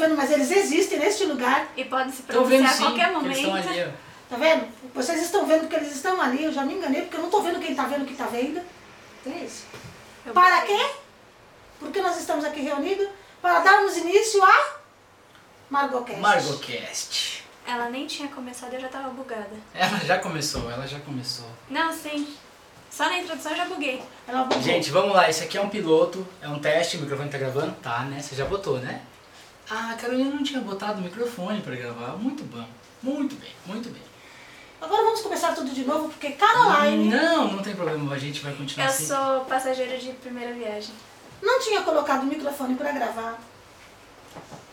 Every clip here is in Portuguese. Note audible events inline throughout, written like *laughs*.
vendo, mas eles existem neste lugar. E podem se Tô vendo pronunciar a sim, qualquer que momento. eles estão ali, ó. Tá vendo? Vocês estão vendo que eles estão ali, eu já me enganei, porque eu não tô vendo quem tá vendo o que tá vendo. É isso. Eu Para quê? Porque nós estamos aqui reunidos para darmos início a Margocast. Margocast. Ela nem tinha começado e eu já tava bugada. Ela já começou, ela já começou. Não, sim. Só na introdução eu já buguei. Gente, vamos lá, esse aqui é um piloto, é um teste, o microfone tá gravando? Tá, né? Você já botou, né? Ah, a Carolina não tinha botado o microfone pra gravar. Muito bom. Muito bem, muito bem. Agora vamos começar tudo de novo, porque Caroline Não, não tem problema, a gente vai continuar Eu assim. sou passageira de primeira viagem. não tinha colocado o microfone para gravar.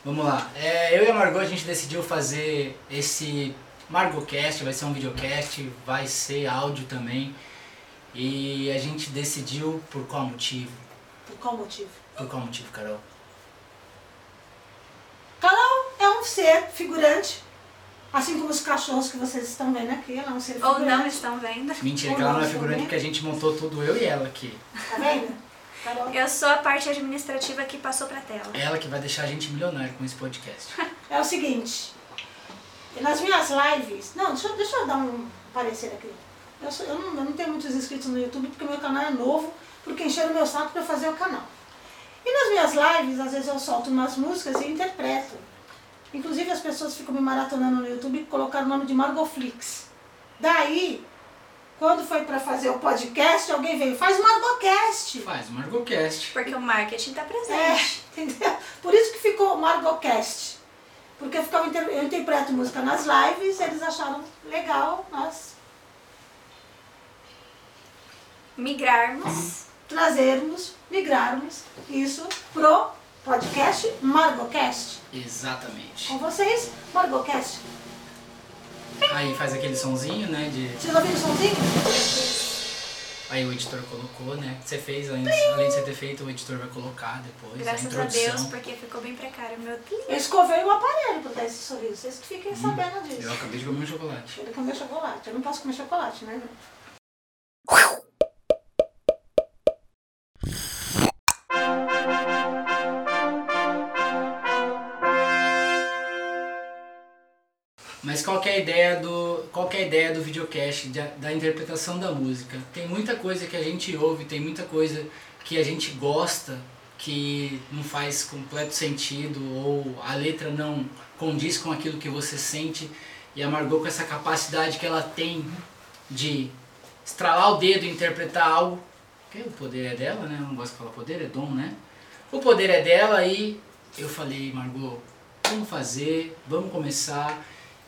Vamos lá. É, eu e a Margot a gente decidiu fazer esse Margocast, vai ser um videocast, vai ser áudio também. E a gente decidiu por qual motivo? Por qual motivo? Por qual motivo, Carol? Carol é um ser figurante, assim como os cachorros que vocês estão vendo aqui. Ela é um ser Ou não estão vendo. Mentira, Ou que ela não é não, figurante porque a gente montou tudo, eu e ela aqui. Tá vendo? Eu sou a parte administrativa que passou pra tela. Ela que vai deixar a gente milionário com esse podcast. *laughs* É o seguinte, nas minhas lives. Não, deixa, eu- deixa eu dar um parecer aqui. Eu, sou- eu não, eu não tenho muitos inscritos no YouTube porque o meu canal é novo, porque encheram o meu saco para fazer o canal. E nas minhas lives, às vezes eu solto umas músicas e interpreto. Inclusive as pessoas ficam me maratonando no YouTube e colocaram o nome de Margoflix. Daí, quando foi para fazer o podcast, alguém veio, faz Margocast. Faz o Margocast. Porque o marketing tá É, presente. *laughs* entendeu? Por isso que ficou Margocast. Porque eu, ficava, inter- eu interpreto música nas lives, eles acharam legal nós Migrarmos. trazermos, migrarmos isso pro podcast Margocast. Exatamente. Com vocês, Margocast. Aí faz aquele sonzinho, né? De... Vocês ouviram o somzinho? Aí o editor colocou, né? Você fez, além, além de você ter feito, o editor vai colocar depois Graças a a. Deus, porque ficou bem precário meu Eu escovei o aparelho para dar esse sorriso. Vocês que fiquem sabendo disso. Eu acabei de comer um chocolate. Ele comeu chocolate. Eu não posso comer chocolate, né? Mas qual é a ideia do, qual é a ideia do videocast, da, da interpretação da música? Tem muita coisa que a gente ouve, tem muita coisa que a gente gosta que não faz completo sentido ou a letra não condiz com aquilo que você sente e a Margot com essa capacidade que ela tem de estralar o dedo e interpretar algo, que o poder é dela, né? Eu não gosto de falar poder, é dom, né? O poder é dela e eu falei, Margot, vamos fazer, vamos começar.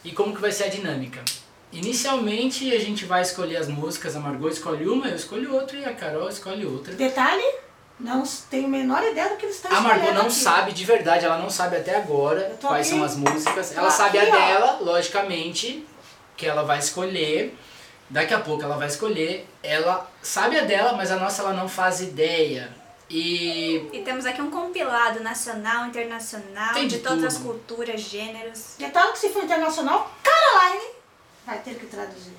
E como que vai ser a dinâmica? Inicialmente a gente vai escolher as músicas, a Margot escolhe uma, eu escolho outra e a Carol escolhe outra. Detalhe, não tenho a menor ideia do que eles estão A Margot não aqui. sabe de verdade, ela não sabe até agora quais aqui. são as músicas. Ela sabe a aqui, ó. dela, logicamente, que ela vai escolher. Daqui a pouco ela vai escolher. Ela sabe a dela, mas a nossa ela não faz ideia. E E temos aqui um compilado nacional, internacional, Tem de, de todas as culturas, gêneros. Detalhe que se for internacional, Caroline vai ter que traduzir.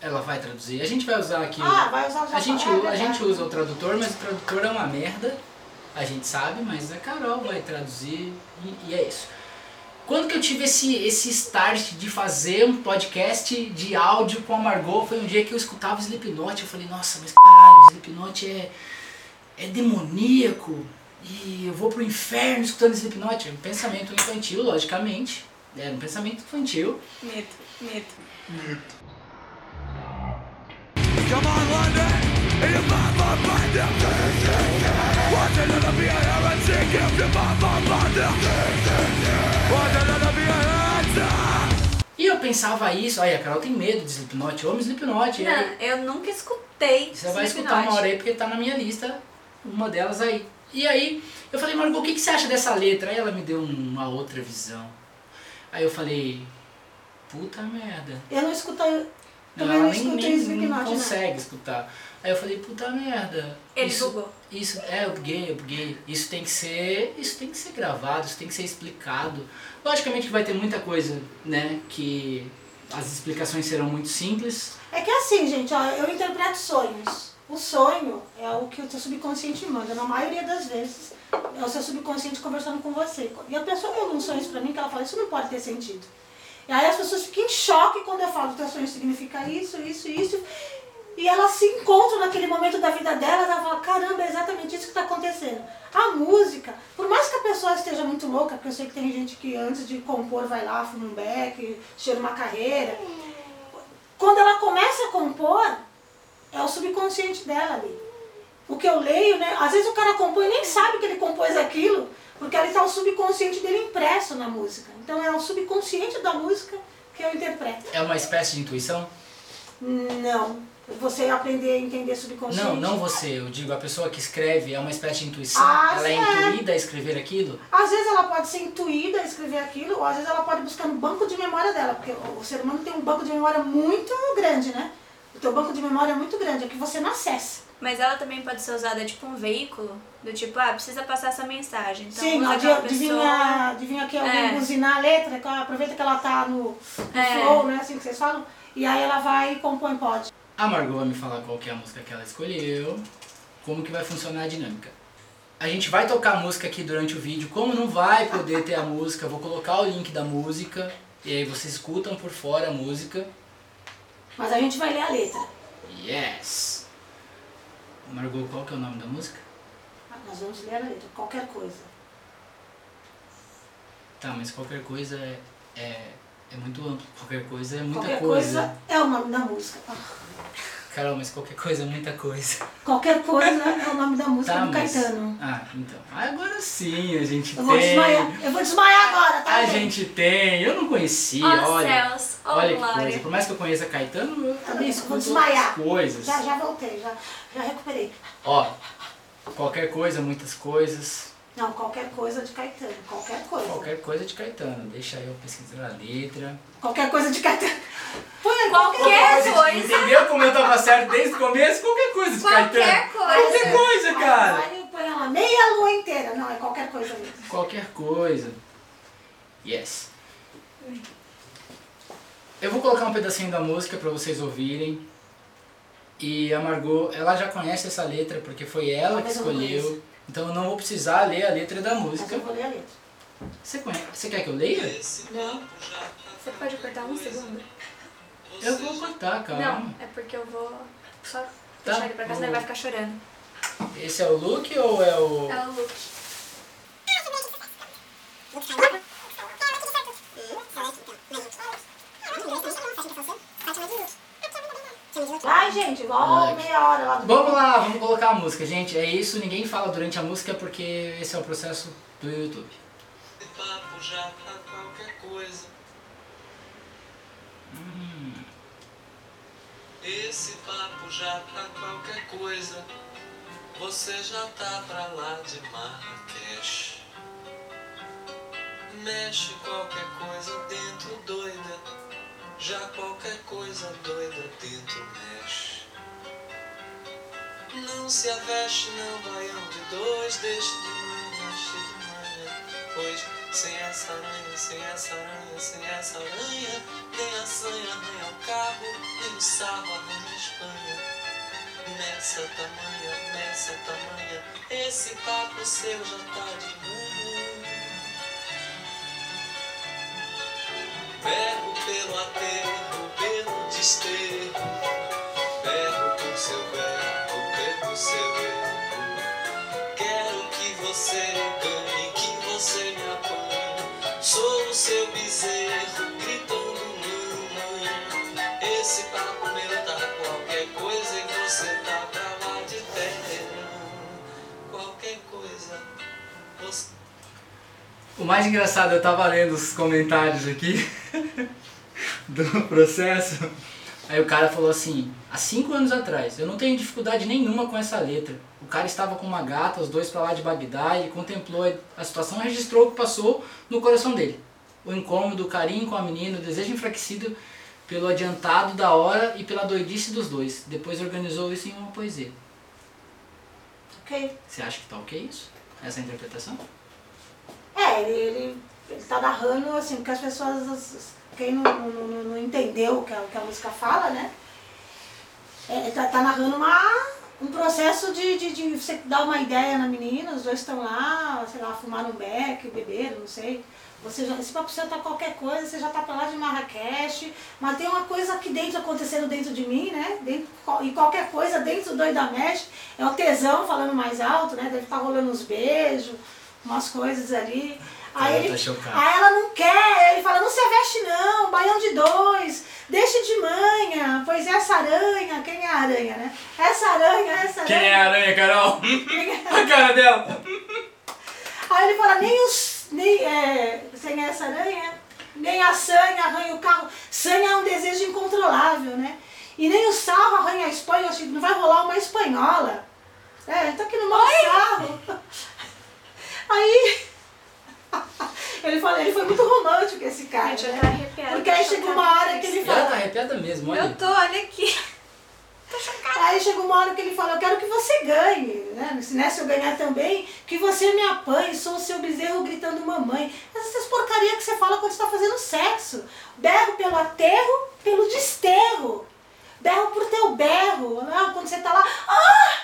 ela vai traduzir. A gente vai usar aqui. o- Ah, vai usar o A gente, a é gente usa o tradutor, mas o tradutor é uma merda. A gente sabe, mas a Carol vai traduzir e, e é isso. Quando que eu tive esse, esse start de fazer um podcast de áudio com a Margot, foi um dia que eu escutava Slipknot. Eu falei, nossa, mas caralho, Slipknot é, é demoníaco. E eu vou pro inferno escutando Slipknot. É um pensamento infantil, logicamente. Era um pensamento infantil. Medo, medo. Come on, London, them. Be a heretic if them. Be a heretic. E eu pensava isso, aí a Carol tem medo de Slipknot, eu amo Slipknot. e Não, eu nunca escutei. Você vai escutar uma hora aí porque tá na minha lista, uma delas aí. E aí eu falei, Margot, o que, que você acha dessa letra? Aí ela me deu uma outra visão. Aí eu falei, puta merda. Eu não escutei, Não, ela não nem, escutei nem, Slipknot, nem não. consegue escutar. Aí eu falei, puta merda. Ele isso. Isso, é, eu buguei, eu buguei. Isso tem que ser. Isso tem que ser gravado, isso tem que ser explicado. Logicamente que vai ter muita coisa, né? Que as explicações serão muito simples. É que assim, gente, ó, eu interpreto sonhos. O sonho é o que o seu subconsciente manda. Na maioria das vezes, é o seu subconsciente conversando com você. E a pessoa manda um sonho pra mim que ela fala, isso não pode ter sentido. E aí as pessoas ficam em choque quando eu falo, teu sonho significa isso, isso, isso. E elas se encontram naquele momento da vida delas, ela fala, caramba, é exatamente isso que está acontecendo. A música, por mais que a pessoa esteja muito louca, porque eu sei que tem gente que antes de compor vai lá, fuma um beck, cheira uma carreira. Quando ela começa a compor, é o subconsciente dela ali. O que eu leio, né? Às vezes o cara compõe e nem sabe que ele compôs aquilo, porque ali está o subconsciente dele impresso na música. Então é o subconsciente da música que eu interpreto. É uma espécie de intuição? Não. Você aprender a entender subconsciente. Não, não você. Eu digo, a pessoa que escreve é uma espécie de intuição. Ah, ela é é. intuída a escrever aquilo? Às vezes ela pode ser intuída a escrever aquilo, ou às vezes ela pode buscar no banco de memória dela, porque o ser humano tem um banco de memória muito grande, né? O teu banco de memória é muito grande, é que você não acessa. Mas ela também pode ser usada tipo um veículo, do tipo, ah, precisa passar essa mensagem. Então Sim, usa adi- aquela adivinha, adivinha aqui alguém É. buzinar a letra, que ela aproveita que ela tá no, no É. flow, né? Assim que vocês falam, e aí ela vai e compõe pode. A Margot vai me falar qual que é a música que ela escolheu, como que vai funcionar a dinâmica. A gente vai tocar a música aqui durante o vídeo, como não vai poder ter a música, eu vou colocar o link da música, e aí vocês escutam por fora a música. Mas a gente vai ler a letra. Yes! Margot, qual que é o nome da música? Nós vamos ler a letra, qualquer coisa. Tá, mas qualquer coisa é, é, é muito amplo. Qualquer coisa é muita qualquer coisa. coisa é o nome da música. Ah, Carol, mas qualquer coisa é muita coisa. Qualquer coisa é o nome da música Tá, do mas... Caetano. Ah, então. Agora sim a gente Eu vou tem. desmaiar. Eu vou desmaiar agora, tá? A gente? gente tem. Eu não conhecia, Ó olha. céus, ó olha que glória. coisa. Por mais que eu conheça Caetano, eu Tá também bem, escuto vou desmaiar. coisas. Já, já voltei, já, já recuperei. Ó, qualquer coisa, muitas coisas. Não, qualquer coisa de Caetano. Qualquer coisa. Qualquer coisa de Caetano. Deixa eu pesquisar a letra. Qualquer coisa de Caetano. Põe aí, Qualquer de- coisa. Entendeu como eu tava certo desde o começo? Qualquer coisa de Qualquer Caetano. coisa. Qualquer coisa, cara. E põe ela meia lua inteira. Não, é qualquer coisa mesmo. Qualquer coisa. Yes. Eu vou colocar um pedacinho da música pra vocês ouvirem. E a Margot, ela já conhece essa letra porque foi ela que eu não escolheu. Então eu não vou precisar ler a letra da Mas música. eu vou ler a letra. Você, conhece? Você quer que eu leia? Não. Você pode cortar um segundo? Eu vou cortar, calma. Não, é porque eu vou só Tá. deixar ele pra cá, senão ele vai ficar chorando. Esse é o look ou é o. É o Luke. Vai, gente, igual Moleque. meia hora lá do Vamos lá, vamos colocar a música, gente. É isso, ninguém fala durante a música porque esse é o processo do YouTube. Esse papo já tá qualquer coisa. Esse papo já tá qualquer coisa. Você já tá pra lá de Marrakech. Mexe qualquer coisa dentro doida. Já qualquer coisa doida dentro mexe. Não se aveste, não, baião de dois, deixe de manhã, cheio de manhã. Pois sem essa aranha, sem essa aranha, sem essa aranha, nem a sanha arranha o cabo, nem o sarro arranha a Espanha. Nessa tamanha, nessa tamanha, esse papo seu já tá de ruim. Berro pelo aterro, pelo desterro, berro por seu berro, pelo seu erro. Quero que você ganhe, que você O mais engraçado, eu tava lendo os comentários aqui *laughs* do processo. Aí o cara falou assim: há cinco anos atrás, eu não tenho dificuldade nenhuma com essa letra. O cara estava com uma gata, os dois pra lá de Bagdá, e contemplou a situação, registrou o que passou no coração dele. O incômodo, o carinho com a menina, o desejo enfraquecido pelo adiantado da hora e pela doidice dos dois. Depois organizou isso em uma poesia. Ok? Você acha que tá ok isso? Essa interpretação? É, ele, ele, tá narrando assim, porque as pessoas, as- quem não, não, não- entendeu o que a, que a música fala, né? É, ele tá, tá narrando uma, um processo de, de, de você dar uma ideia na menina, os dois estão lá, sei lá, fumaram um beck, beberam, não sei. Você já, se pra você tá qualquer coisa, você já tá pra lá de Marrakech, mas tem uma coisa aqui dentro acontecendo dentro de mim, né? Dentro, e qualquer coisa dentro do Doida Mesh é o tesão falando mais alto, né? Deve estar rolando uns beijos, umas coisas ali. Aí, Ela ele, tá aí ela não quer, ele fala, não se veste não, baião de dois, deixa de manha, pois essa aranha, quem é a aranha, né? Essa aranha, essa aranha. Quem é a aranha, Carol? *laughs* Quem é- a cara dela. Aí ele fala, nem os. Nem, é, sem essa aranha, nem a sanha arranha o carro. Sanha é um desejo incontrolável, né? E nem o sarro arranha a espanha, que não vai rolar uma espanhola. É, tá aqui no meu sarro. Aí. *laughs* Ele, fala, ele foi muito romântico esse cara. Gente, eu né? tô arrepiada. Porque aí chegou chocada uma hora que ele E ela tá fala. arrepiada mesmo, olha. Eu tô, olha aqui. *laughs* Aí chegou uma hora que ele fala, eu quero que você ganhe, né? Se, né, se eu ganhar também, que você me apanhe, sou o seu bezerro gritando mamãe. Essas porcaria que você fala quando você tá fazendo sexo. Berro pelo aterro, pelo desterro. Berro por teu berro, né? Quando você tá lá, ah,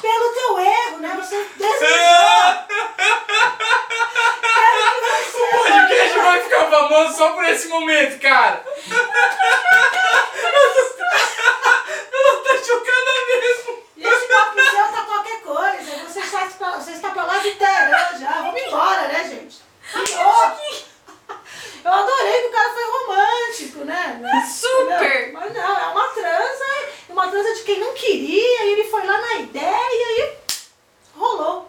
pelo teu erro, né? Você deslizou. Que você... O podcast vai ficar famoso só por esse momento, cara. Ela tá chocada mesmo. E esse papo seu tá qualquer coisa. Você está você está pra lá de Teherã já. Vamos embora, né, gente? Ô, Eu adorei que o cara foi romântico, né? Super. Mas não, é uma transa, uma transa de quem não queria, e ele foi lá na ideia e rolou.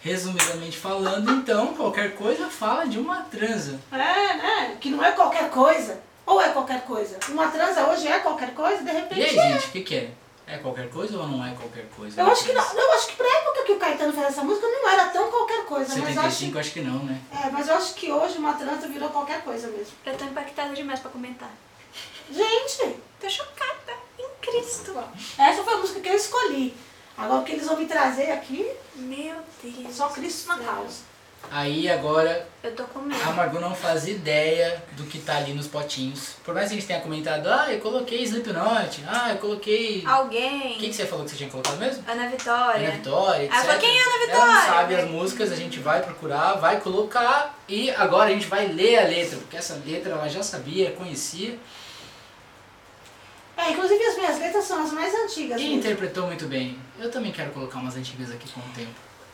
Resumidamente falando, então, qualquer coisa fala de uma transa. É, né? Que não é qualquer coisa. Ou é qualquer coisa. Uma transa hoje é qualquer coisa, de repente E aí, é. gente, o que, que é? É qualquer coisa ou não é qualquer coisa? Eu acho que não, eu acho que pra época que o Caetano fez essa música não era tão qualquer coisa, mas eu acho 75, acho que não, né? É, mas eu acho que hoje uma transa virou qualquer coisa mesmo. Eu tô impactada demais pra comentar. Gente, Tô chocada. Cristo. essa foi a música que eu escolhi. Agora o que eles vão me trazer aqui, Meu Deus. só Cristo na causa. Aí agora Eu tô com a medo. Margot não faz ideia do que tá ali nos potinhos. Por mais que a gente tenha comentado, ah, eu coloquei Slipknot, ah, eu coloquei. Alguém. O que, que você falou que você tinha colocado mesmo? Ana Vitória. Ana Vitória, etc. Ah, quem é Ana Ela não Vitória? sabe as músicas, a gente vai procurar, vai colocar e agora a gente vai ler a letra, porque essa letra ela já sabia, conhecia É, inclusive as minhas letras são as mais antigas. e mesmo. interpretou muito bem. Eu também quero colocar umas antigas aqui com o tempo.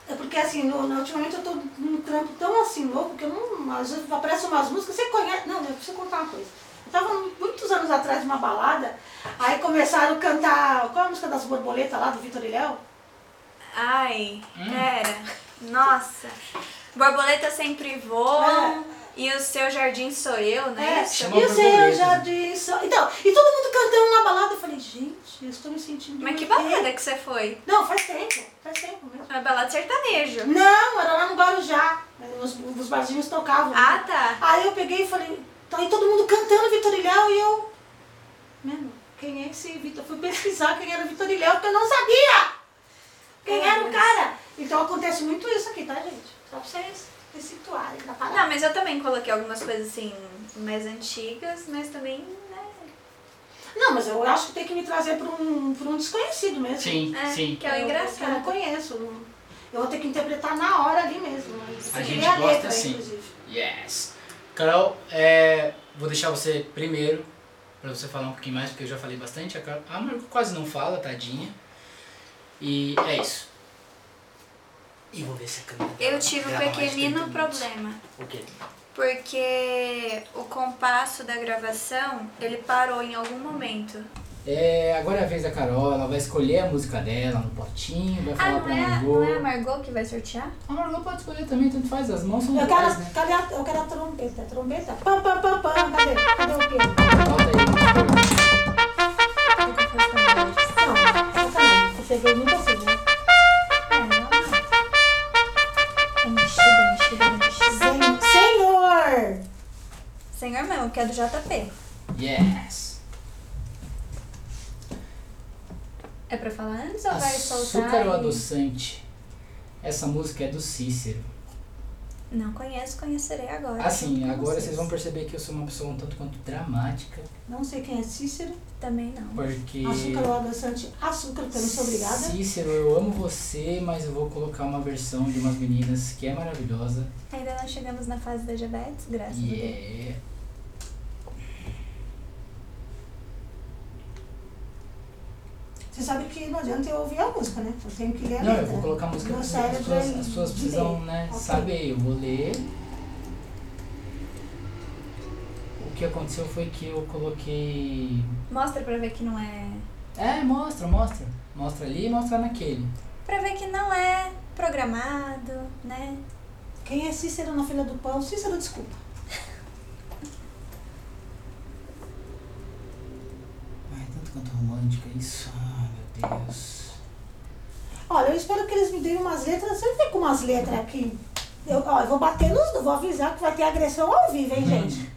É porque assim, no, no- ultimamente eu tô num trampo tão assim louco que eu não. Às vezes aparecem umas músicas, você conhece. Não, eu preciso contar uma coisa. Eu tava muitos anos atrás numa balada, aí começaram a cantar. Qual é a música das borboletas lá do Vitor e Léo? Ai, Hum. pera. Nossa. Borboletas sempre voam. É. E o seu jardim sou eu, né? É? Chama e o seu jardim. só- Então, e todo mundo cantando na balada. Eu falei, gente, eu estou me sentindo. Mas que balada bem. que você foi? Não, faz tempo, faz tempo mesmo. Uma balada sertanejo. Não, era lá no Guarujá. Os, os barzinhos tocavam. Ah, tá. Aí eu peguei e falei, tá aí todo mundo cantando Vitor e e eu. Mano, quem é esse Vitor? Fui pesquisar quem era Vitor Léo, porque eu não sabia quem Meu era o cara. Então acontece muito isso aqui, tá, gente? Só pra vocês se situarem da parada. Não, mas eu também coloquei algumas coisas assim, mais antigas, mas também, né? Não, mas eu acho que tem que me trazer pra um, pra um desconhecido mesmo. Sim, É, sim. que é o Eu- Eu não engraçado. conheço. não- Eu vou ter que interpretar na hora ali mesmo. A gente gosta letra, assim. inclusive. Yes. Carol, é, vou deixar você primeiro, pra você falar um pouquinho mais, porque eu já falei bastante. A, Carol, a quase não fala, tadinha. E é isso. E vou ver se a câmera Eu tive um pequenino 30 minutos. problema. O quê? Porque o compasso da gravação, ele parou em algum momento. É, agora é a vez da Carol, ela vai escolher a música dela no potinho, vai Ah, falar não pra é, Margot. não é a Margot que vai sortear? A Margot pode escolher também, tanto faz, as mãos são Eu iguais, quero, né? cadê a, eu quero a trompeta. Trompeta? Pam, pam, pam, pam. Cadê? Cadê o quê? Bota aí. Que eu faço com que é do JP. Yes. É pra falar antes ou vai soltar? Açúcar ou e- adoçante? Essa música é do Cícero. Não conheço, conhecerei agora. Assim, com agora vocês. vocês vão perceber que eu sou uma pessoa um tanto quanto dramática, Não sei quem é Cícero. Também não. porque Açúcar ou adoçante açúcar, porque eu não sou obrigada. Cícero, eu amo você, mas eu vou colocar uma versão de umas meninas que é maravilhosa. Ainda não chegamos na fase da diabetes, graças a E Deus. é. Você sabe que não adianta eu ouvir a música, né? Eu tenho que ler a Não, letra. eu vou colocar a música Meu porque as cérebro pessoas, é as pessoas precisam, né, Ok. saber. Eu vou ler. O que aconteceu foi que eu coloquei. Mostra pra ver que não é. É, mostra, mostra. Mostra ali e mostra naquele. Pra ver que não é programado, né? Quem é Cícero na fila do pão? Cícero, desculpa. Ai, tanto quanto romântica isso. Deus. Olha, eu espero que eles me deem umas letras. Você vem com umas letras aqui. Eu, ó, eu vou bater nos vou avisar que vai ter agressão ao vivo, hein, gente?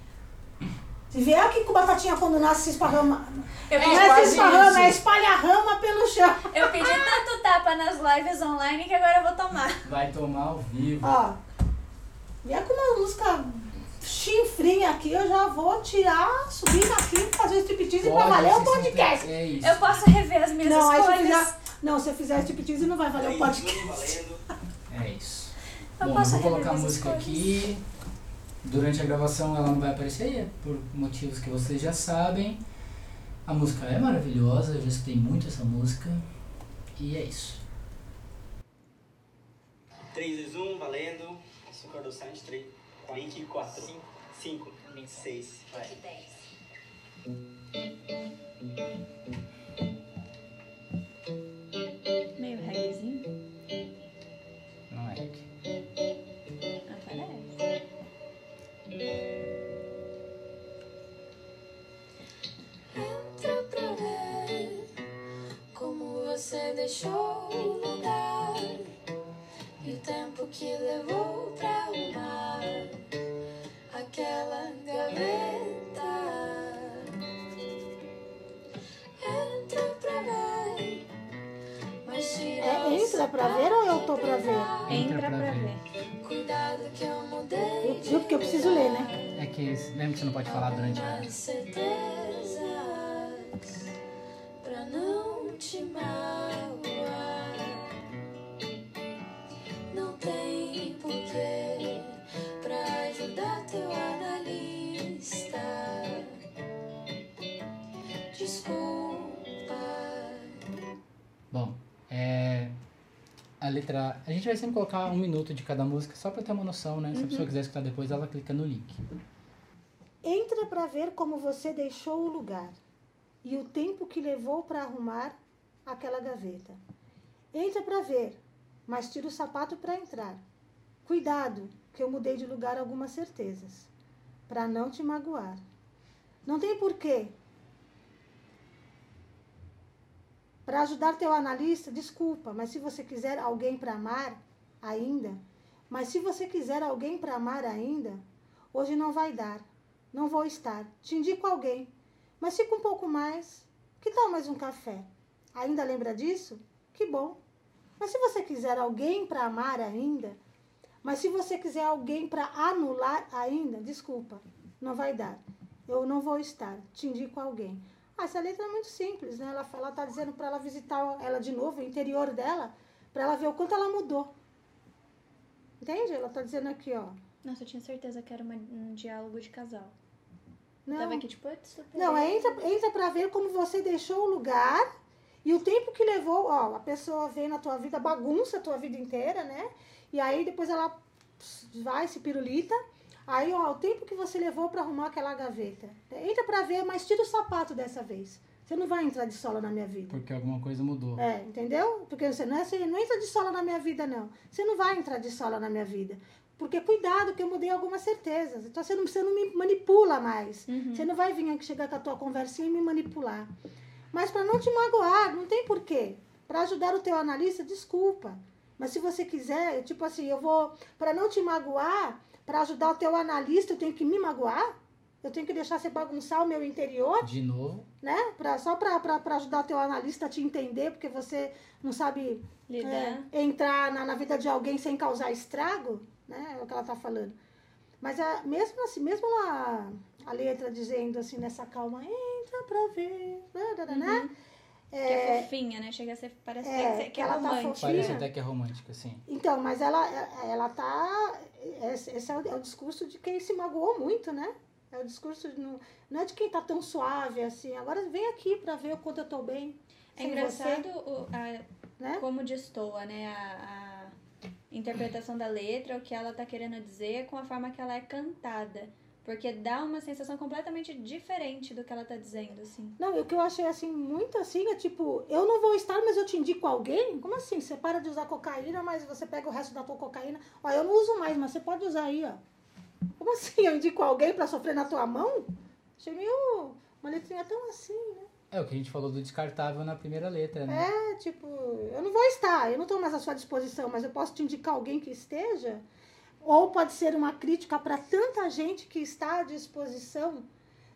Se vier aqui com batatinha quando nasce, se esparrama. Eu É, não pedi, é se esparrama, isso. é espalha rama pelo chão. eu pedi tanto tapa nas lives online que agora eu vou tomar. Vai tomar ao vivo. Ó, vier com uma música chinfrinha aqui, eu já vou tirar, subir aqui, fazer o striptease pra valer o podcast. É isso. Eu posso rever as minhas Não, aí se eu escolhas. fizer, não, se eu fizer striptease não vai valer o podcast. É isso. Eu Bom, eu posso vou colocar a música escolhas. aqui. Durante a gravação ela não vai aparecer, por motivos que vocês já sabem. A música é maravilhosa, eu já escutei muito essa música. E é isso. 3, 2, 1, valendo. Açúcar adoçante, 3, 4, 4, 5, 5, 6, vai. Meio reggaezinho. Não é reggae. Aparece. Entra pra ver como você deixou o lugar e o tempo que levou aquela gaveta. Entra pra ver, mas tira É, entra pra ver ou eu tô pra ver? Entra pra ver. Cuidado que eu mudei. Viu? Porque eu preciso ler, né? É que lembra que você não pode falar durante a. Certezas pra não te magoar. A letra. A gente vai sempre colocar um minuto de cada música só pra ter uma noção, né? Se a pessoa quiser escutar depois, ela clica no link. Entra pra ver como você deixou o lugar e o tempo que levou pra arrumar aquela gaveta. Entra pra ver, mas tira o sapato pra entrar. Cuidado, que eu mudei de lugar algumas certezas, pra não te magoar. Não tem porquê. Para ajudar teu analista, desculpa, mas se você quiser alguém para amar ainda, mas se você quiser alguém para amar ainda, hoje não vai dar. Não vou estar. Te indico alguém. Mas fica um pouco mais. Que tal mais um café? Ainda lembra disso? Que bom. Mas se você quiser alguém para amar ainda, mas se você quiser alguém para anular ainda, desculpa, não vai dar. Eu não vou estar. Te indico alguém. Ah, essa letra é muito simples, né? Ela ela tá dizendo para ela visitar ela de novo, o interior dela, para ela ver o quanto ela mudou. Entende? Ela tá dizendo aqui, ó. Nossa, eu tinha certeza que era uma- um diálogo de casal. Não, Tava aqui, tipo, "Putz, super. Não, é entra, entra pra ver como você deixou o lugar e o tempo que levou. Ó, a pessoa vem na tua vida, bagunça a tua vida inteira, né? E aí depois ela vai, se pirulita. Aí, ó, o tempo que você levou pra arrumar aquela gaveta. Entra pra ver, mas tira o sapato dessa vez. Você não vai entrar de sola na minha vida. Porque alguma coisa mudou. É, entendeu? Porque você não é assim, não entra de sola na minha vida, não. Você não vai entrar de sola na minha vida. Porque cuidado, que eu mudei algumas certezas. Então você não, você não me manipula mais. Você não vai vir aqui chegar com a tua conversinha e me manipular. Mas para não te magoar, não tem porquê. Para ajudar o teu analista, desculpa. Mas se você quiser, tipo assim, eu vou. Para não te magoar, para ajudar o teu analista, eu tenho que me magoar? Eu tenho que deixar você bagunçar o meu interior? De novo. né? Pra, só para ajudar o teu analista a te entender, porque você não sabe é, entrar na, na vida de alguém sem causar estrago. né? É o que ela tá falando. Mas a, mesmo assim, mesmo ela, a letra dizendo assim, nessa calma, entra pra ver, né? Né? Que é fofinha, né? Chega a ser. Parece É, que, é- que é ela tá romântico. fofinha. Parece até que é romântica, assim. Então, mas ela, ela tá. Esse é o, é o discurso de quem se magoou muito, né? É o discurso, de não, não é de quem tá tão suave assim. Agora vem aqui pra ver o quanto eu tô bem. É engraçado o- a- né? como destoa, né? A, a interpretação da letra, o que ela tá querendo dizer com a forma que ela é cantada. Porque dá uma sensação completamente diferente do que ela tá dizendo, assim. Não, o que eu achei assim, muito assim, é tipo, eu não vou estar, mas eu te indico alguém? Como assim? Você para de usar cocaína, mas você pega o resto da tua cocaína. Ó, eu não uso mais, mas você pode usar aí, ó. Como assim? Eu indico alguém pra sofrer na tua mão? Achei meio. Uma letrinha tão assim, né? É o que a gente falou do descartável na primeira letra, né? É, tipo, eu não vou estar, eu não estou mais à sua disposição, mas eu posso te indicar alguém que esteja. Ou pode ser uma crítica para tanta gente que está à disposição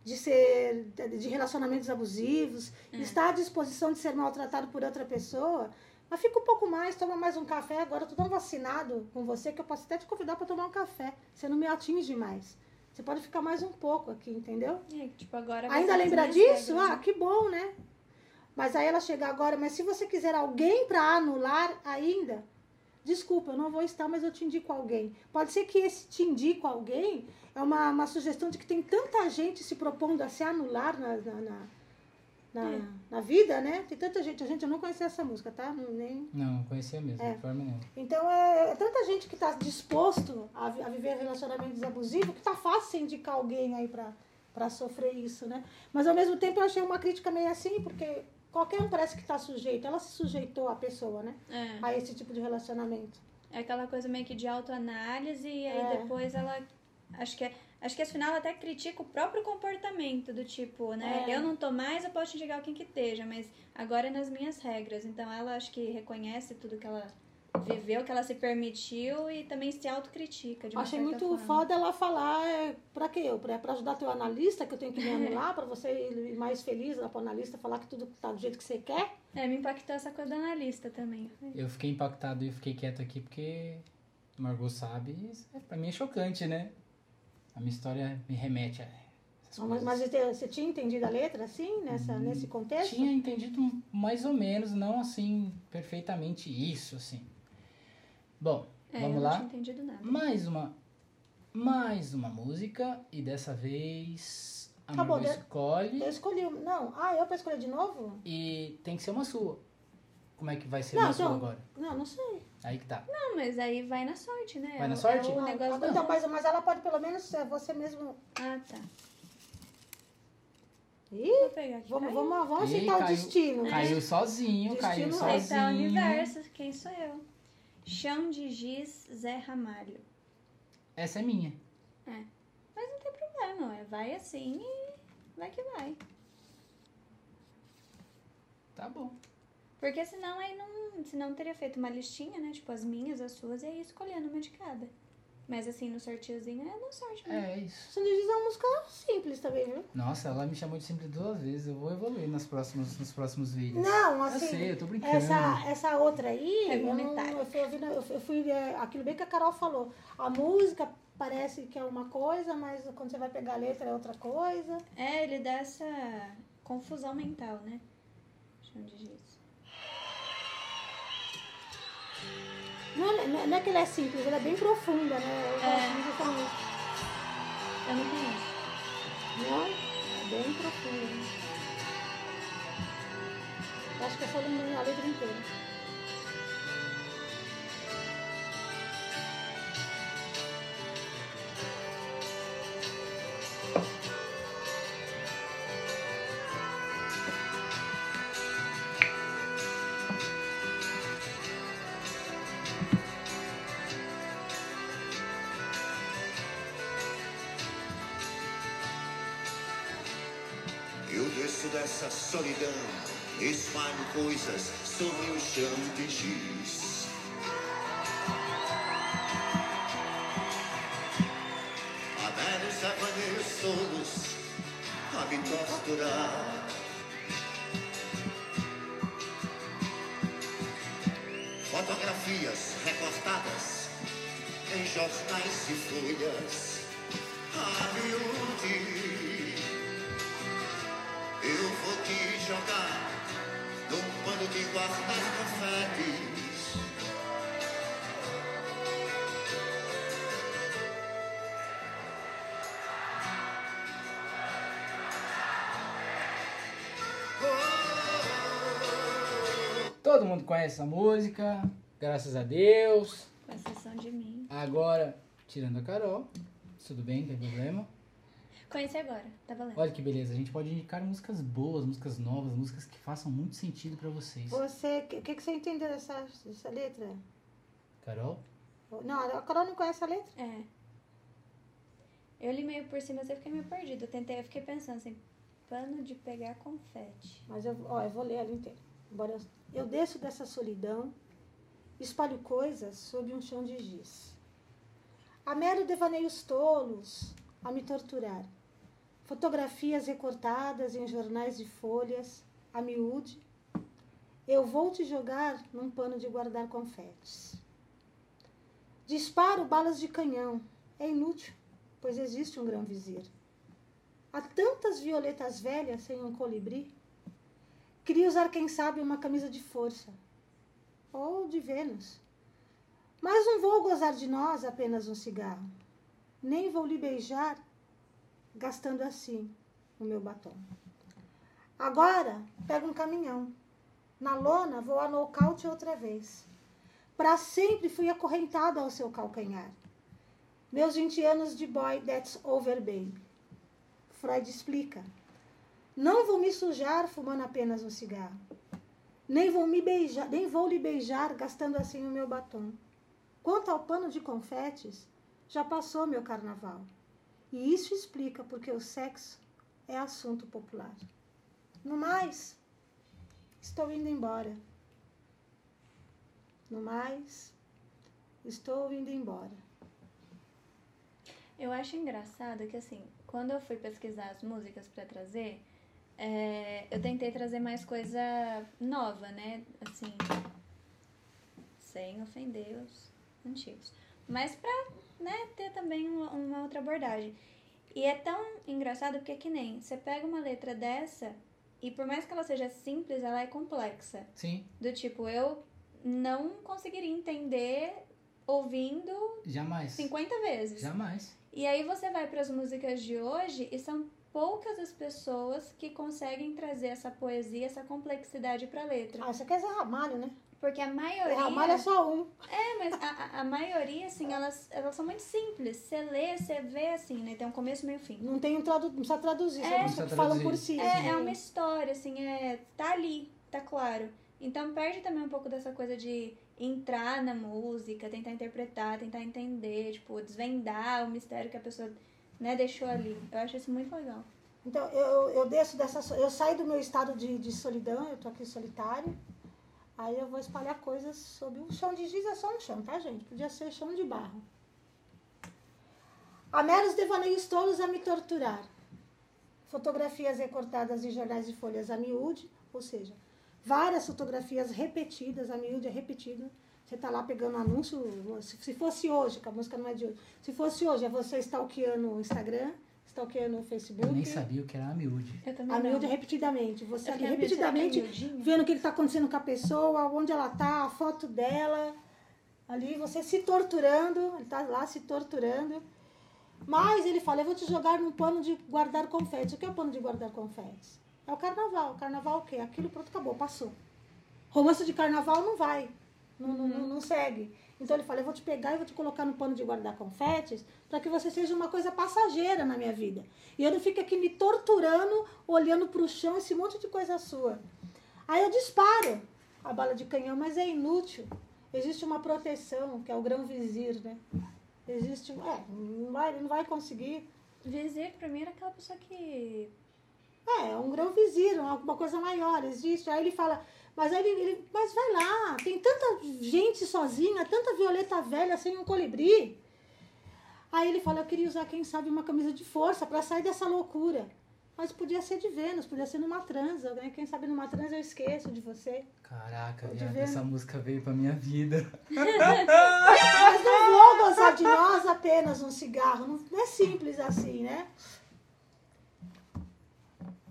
de ser de relacionamentos abusivos, está à disposição de ser maltratado por outra pessoa. Mas fica um pouco mais, toma mais um café. Agora eu tô tão vacinado com você que eu posso até te convidar para tomar um café. Você não me atinge mais. Você pode ficar mais um pouco aqui, entendeu? E, tipo, agora Ainda lembra disso? regras, Ah, né? que bom, né? Mas aí ela chega agora, mas se você quiser alguém para anular ainda, desculpa, eu não vou estar, mas eu te indico alguém. Pode ser que esse te indico alguém é uma, uma sugestão de que tem tanta gente se propondo a se anular na, na, na, na, É. na vida, né? Tem tanta gente, a gente, eu não conhecia essa música, tá? Não, nem, Não, não conhecia mesmo, É. de forma nenhuma. então é, é tanta gente que está disposto a, a viver relacionamentos abusivos que tá fácil indicar alguém aí pra sofrer isso, né? Mas ao mesmo tempo eu achei uma crítica meio assim, porque qualquer um parece que tá sujeito. Ela se sujeitou a pessoa, né? É. A esse tipo de relacionamento. É aquela coisa meio que de autoanálise e aí É. depois ela. Acho que, é, acho que afinal ela até critica o próprio comportamento, do tipo, né? É. Eu não tô mais, eu posso te indicar quem que esteja, mas agora é nas minhas regras. Então ela acho que reconhece tudo que ela viveu, que ela se permitiu e também se autocritica. De uma achei muito forma. foda ela falar é, pra quê? Eu? Pra, pra ajudar teu analista, que eu tenho que me anular, pra você ir mais feliz lá pro analista, falar que tudo tá do jeito que você quer. É, me impactou essa coisa do analista também. Eu fiquei impactado e fiquei quieto aqui porque Margot sabe, é, pra mim é chocante, né? A minha história me remete a Mas, coisas. mas você, tinha entendido a letra assim, nessa, nesse contexto? Tinha entendido mais ou menos, não assim, perfeitamente isso, assim. Bom, É, eu vamos não lá. tinha entendido nada. Mais uma, mais uma música e dessa vez a Margot né? escolhe Eu escolhi. Não, ah, eu pra escolher de novo? e tem que ser uma sua. Como é que vai ser Não, uma sua então- agora? Não, não sei. Aí que tá. Não, mas aí vai na sorte, né? Vai na É o- sorte? É o negócio do... então, mas, mas ela pode pelo menos é você mesmo. Ah, tá. Ih, Vou pegar aqui. vamos, vamos, vamos aceitar o caiu- destino. Caiu sozinho, caiu Destino Aí tá o sozinho. universo, quem sou eu? Chão de giz, Zé Ramalho. Essa é minha. Mas não tem problema, ué. vai assim e vai que vai. Tá bom. Porque senão aí não. Senão teria feito uma listinha, né? Tipo, as minhas, as suas, e aí escolhendo uma de cada. Mas assim, no sorteiozinho é na sorte mesmo. É isso. Diz é uma música simples também, viu? Nossa, ela me chamou de sempre duas vezes. Eu vou evoluir nos próximos, nos próximos vídeos. Não, assim. Eu sei, eu tô brincando. Essa, essa outra aí, É eu, monetário. eu fui, ouvindo- eu fui, eu fui, é, aquilo bem que a Carol falou. A música parece que é uma coisa, mas quando você vai pegar a letra é outra coisa. É, ele dá essa confusão mental, né? Chão de giz. Não é, não é- não é que ela é simples, ela é bem profunda, né? Eu É. gosto muito dessa música. Eu não conheço. Não? É bem profunda. né? Acho que é só lembrar a letra inteira. Coisas sobre o chão de giz. Há velhos apanheiros todos a me torturar. Fotografias recortadas em jornais e folhas a miúde. Confetes. Todo mundo conhece essa música, graças a Deus. Com exceção de mim. Agora, tirando a Carol, tudo bem, não tem problema. Conheci agora, tá valendo. Olha que beleza, a gente pode indicar músicas boas, músicas novas, músicas que façam muito sentido pra vocês. Você, o que, que você entendeu dessa, dessa letra? Carol? Não, a Carol não conhece a letra? É. Eu li meio por cima, mas eu fiquei meio perdida. Eu tentei, eu fiquei pensando assim, pano de pegar confete. Mas eu, ó, eu vou ler ela inteira. Embora eu, eu desço dessa solidão, espalho coisas sob um chão de giz. Há mero devaneios tolos a me torturar. Fotografias recortadas em jornais de folhas, a miúde. Eu vou te jogar num pano de guardar confetes. Disparo balas de canhão. É inútil, pois existe um grão vizir. Há tantas violetas velhas sem um colibri. Queria usar, quem sabe, uma camisa de força. Ou de Vênus. Mas não vou gozar de nós apenas um cigarro. Nem vou lhe beijar gastando assim o meu batom. Agora, pego um caminhão. Na lona, vou a nocaute outra vez. Para sempre fui acorrentado ao seu calcanhar. Meus 20 anos de boy, that's over, baby. Freud explica. Não vou me sujar fumando apenas um cigarro. Nem vou me beijar, nem vou lhe beijar gastando assim o meu batom. Quanto ao pano de confetes, já passou meu carnaval. E isso explica porque o sexo é assunto popular. No mais, estou indo embora. No mais, estou indo embora. Eu acho engraçado que, assim, quando eu fui pesquisar as músicas pra trazer, é, eu tentei trazer mais coisa nova, né? Assim, sem ofender os antigos. Mas pra né, ter também uma, uma outra abordagem. E é tão engraçado porque é que nem você pega uma letra dessa e por mais que ela seja simples, ela é complexa. Sim, Do tipo, eu não conseguiria entender ouvindo jamais. 50 vezes. Jamais. E aí você vai para as músicas de hoje e são poucas as pessoas que conseguem trazer essa poesia, essa complexidade pra letra. Ah, isso aqui é Zé Ramalho, né? Porque a maioria. Ramalho é só um. É, mas a, a- maioria, assim, elas, elas são muito simples. Você lê, você vê, assim, né? Tem um começo, meio fim. Não tem um tradu... não precisa traduzir, É. falam por si. É, é uma história, assim, é. Tá ali, tá claro. Então perde também um pouco dessa coisa de entrar na música, tentar interpretar, tentar entender, tipo, desvendar o mistério que a pessoa, né, deixou ali. Eu acho isso muito legal. Então, eu, eu desço dessa. Eu saio do meu estado de, de solidão, eu tô aqui solitário. Aí eu vou espalhar coisas sobre um chão de giz, é só um chão, tá, gente? Podia ser chão de barro. Há meros devaneios tolos a me torturar. Fotografias recortadas em jornais de folhas a miúde, ou seja, várias fotografias repetidas, a miúde é repetida. Você tá lá pegando anúncio, se fosse hoje, que a música não é de hoje, se fosse hoje, é você stalkeando o Instagram, stalkeando o Facebook. Eu nem sabia o que era a miúde. Eu também A miúde repetidamente. Você Eu ali é repetidamente vendo o que está acontecendo com a pessoa, onde ela tá, a foto dela. Ali você se torturando, ele tá lá se torturando. Mas ele fala, eu vou te jogar num pano de guardar confetes. O que é o pano de guardar confetes? É o carnaval. Carnaval o quê? Aquilo pronto, acabou, passou. Romance de carnaval não vai. Não, não, não, não segue. Então ele fala, eu vou te pegar e vou te colocar no pano de guardar confetes para que você seja uma coisa passageira na minha vida. E eu não fique aqui me torturando, olhando para o chão, esse monte de coisa sua. Aí eu disparo a bala de canhão, mas é inútil. Existe uma proteção, que é o grão vizir, né? Existe, um- é, não vai, não vai conseguir. Vizir, pra mim, era aquela pessoa que. É, é um grão vizir, alguma coisa maior, existe. Aí ele fala, mas aí ele, ele- mas vai lá, tem tanta gente sozinha, tanta violeta velha sem um colibri. Aí ele fala, eu queria usar, quem sabe, uma camisa de força para sair dessa loucura. Mas podia ser de Vênus, podia ser numa transa, né? Quem sabe numa transa eu esqueço de você. Caraca, Pode viado, essa música veio pra minha vida. *laughs* Mas não vou gozar de nós apenas um cigarro. Não é simples assim, né?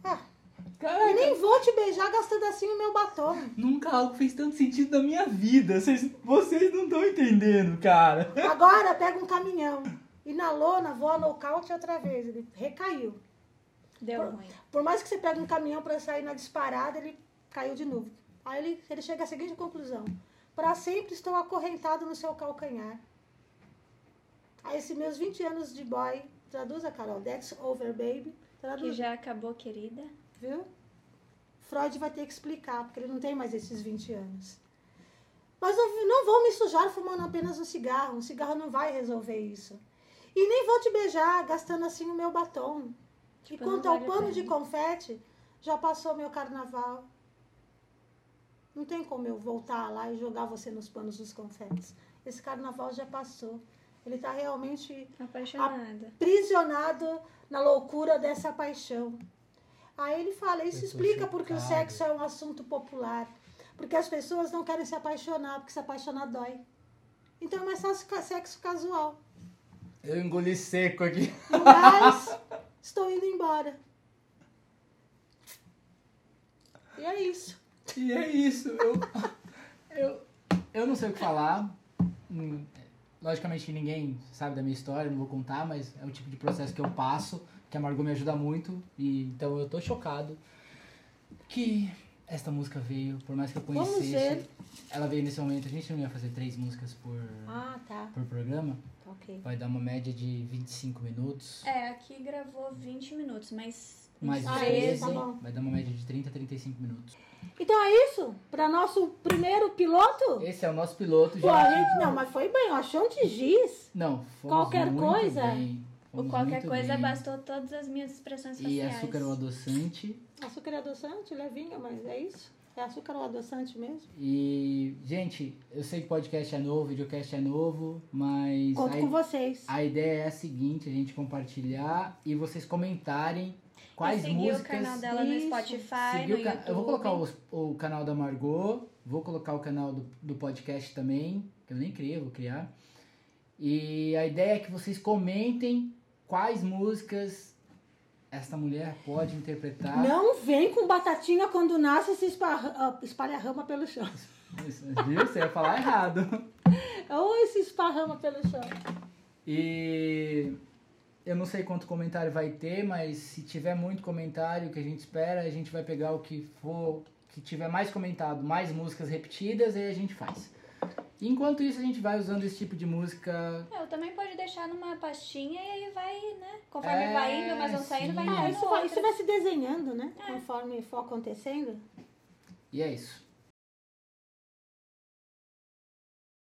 Ah, e Caraca, nem vou te beijar gastando assim o meu batom. nunca algo fez tanto sentido na minha vida. Vocês, vocês não estão entendendo, cara. Agora pega um caminhão. E na lona vou a nocaute outra vez. Ele recaiu. Deu ruim. Por mais que você pegue um caminhão para sair na disparada, ele caiu de novo. Aí ele, ele chega à seguinte conclusão: Para sempre estou acorrentado no seu calcanhar. Aí esses meus 20 anos de boy, traduza, Carol, Dex Over Baby, Que traduz, já acabou, querida. Viu? Freud vai ter que explicar, porque ele não tem mais esses 20 anos. Mas não, não vou me sujar fumando apenas um cigarro. Um cigarro não vai resolver isso. E nem vou te beijar gastando assim o meu batom. Tipo, e quanto ao pano pena. de confete, já passou meu carnaval. Não tem como eu voltar lá e jogar você nos panos dos confetes. Esse carnaval já passou. Ele está realmente Apaixonada. aprisionado na loucura dessa paixão. Aí ele fala, isso explica porque o sexo é um assunto popular. Porque as pessoas não querem se apaixonar, porque se apaixonar dói. Então é mais fácil sexo casual. Eu engoli seco aqui. Mas *laughs* estou indo embora. E é isso. E é isso. Eu, eu, eu não sei o que falar. Hum, Logicamente ninguém sabe da minha história, não vou contar, mas é o tipo de processo que eu passo, que a Margot me ajuda muito. E, então eu tô chocado que esta música veio, por mais que eu Vamos conhecesse. ver. Ela veio nesse momento, a gente não ia fazer três músicas por, Ah, tá. por programa. Ok. Vai dar uma média de 25 minutos. É, aqui gravou 20 minutos, mas. Mais Ah, 13, tá vai dar uma média de 30 a 35 minutos. Então é isso? Para nosso primeiro piloto? Esse é o nosso piloto, Pô, a gente. não, mas foi bem, ó, achou de giz. Não, fomos Qualquer muito coisa? bem. O qualquer coisa bem. bastou todas as minhas expressões E faciais. açúcar ou adoçante. Açúcar é adoçante, levinha, mas é isso? É açúcar ou adoçante mesmo? E, gente, eu sei que podcast é novo, videocast é novo, mas Conto a, com vocês. a ideia é a seguinte, a gente compartilhar e vocês comentarem quais e seguir músicas... o canal dela no Isso. Spotify, seguir no o ca-. Eu vou colocar os- o, canal da Margot, vou colocar o canal do, do podcast também, que eu nem criei, eu vou criar. E a ideia é que vocês comentem quais músicas esta mulher pode interpretar. Não vem com batatinha quando nasce e se ah, espalha rama pelo chão. Viu? Você ia falar errado. Ou se esparrama pelo chão. E eu não sei quanto comentário vai ter, mas se tiver muito comentário que a gente espera, a gente vai pegar o que for, que tiver mais comentado, mais músicas repetidas, aí a gente faz. Enquanto isso, a gente vai usando esse tipo de música. É, Eu também pode deixar numa pastinha e aí vai, né? Conforme É, vai indo, mas vão saindo, vai Ah, Ah, indo isso, vai, isso vai se desenhando, né? Conforme for acontecendo. E é isso.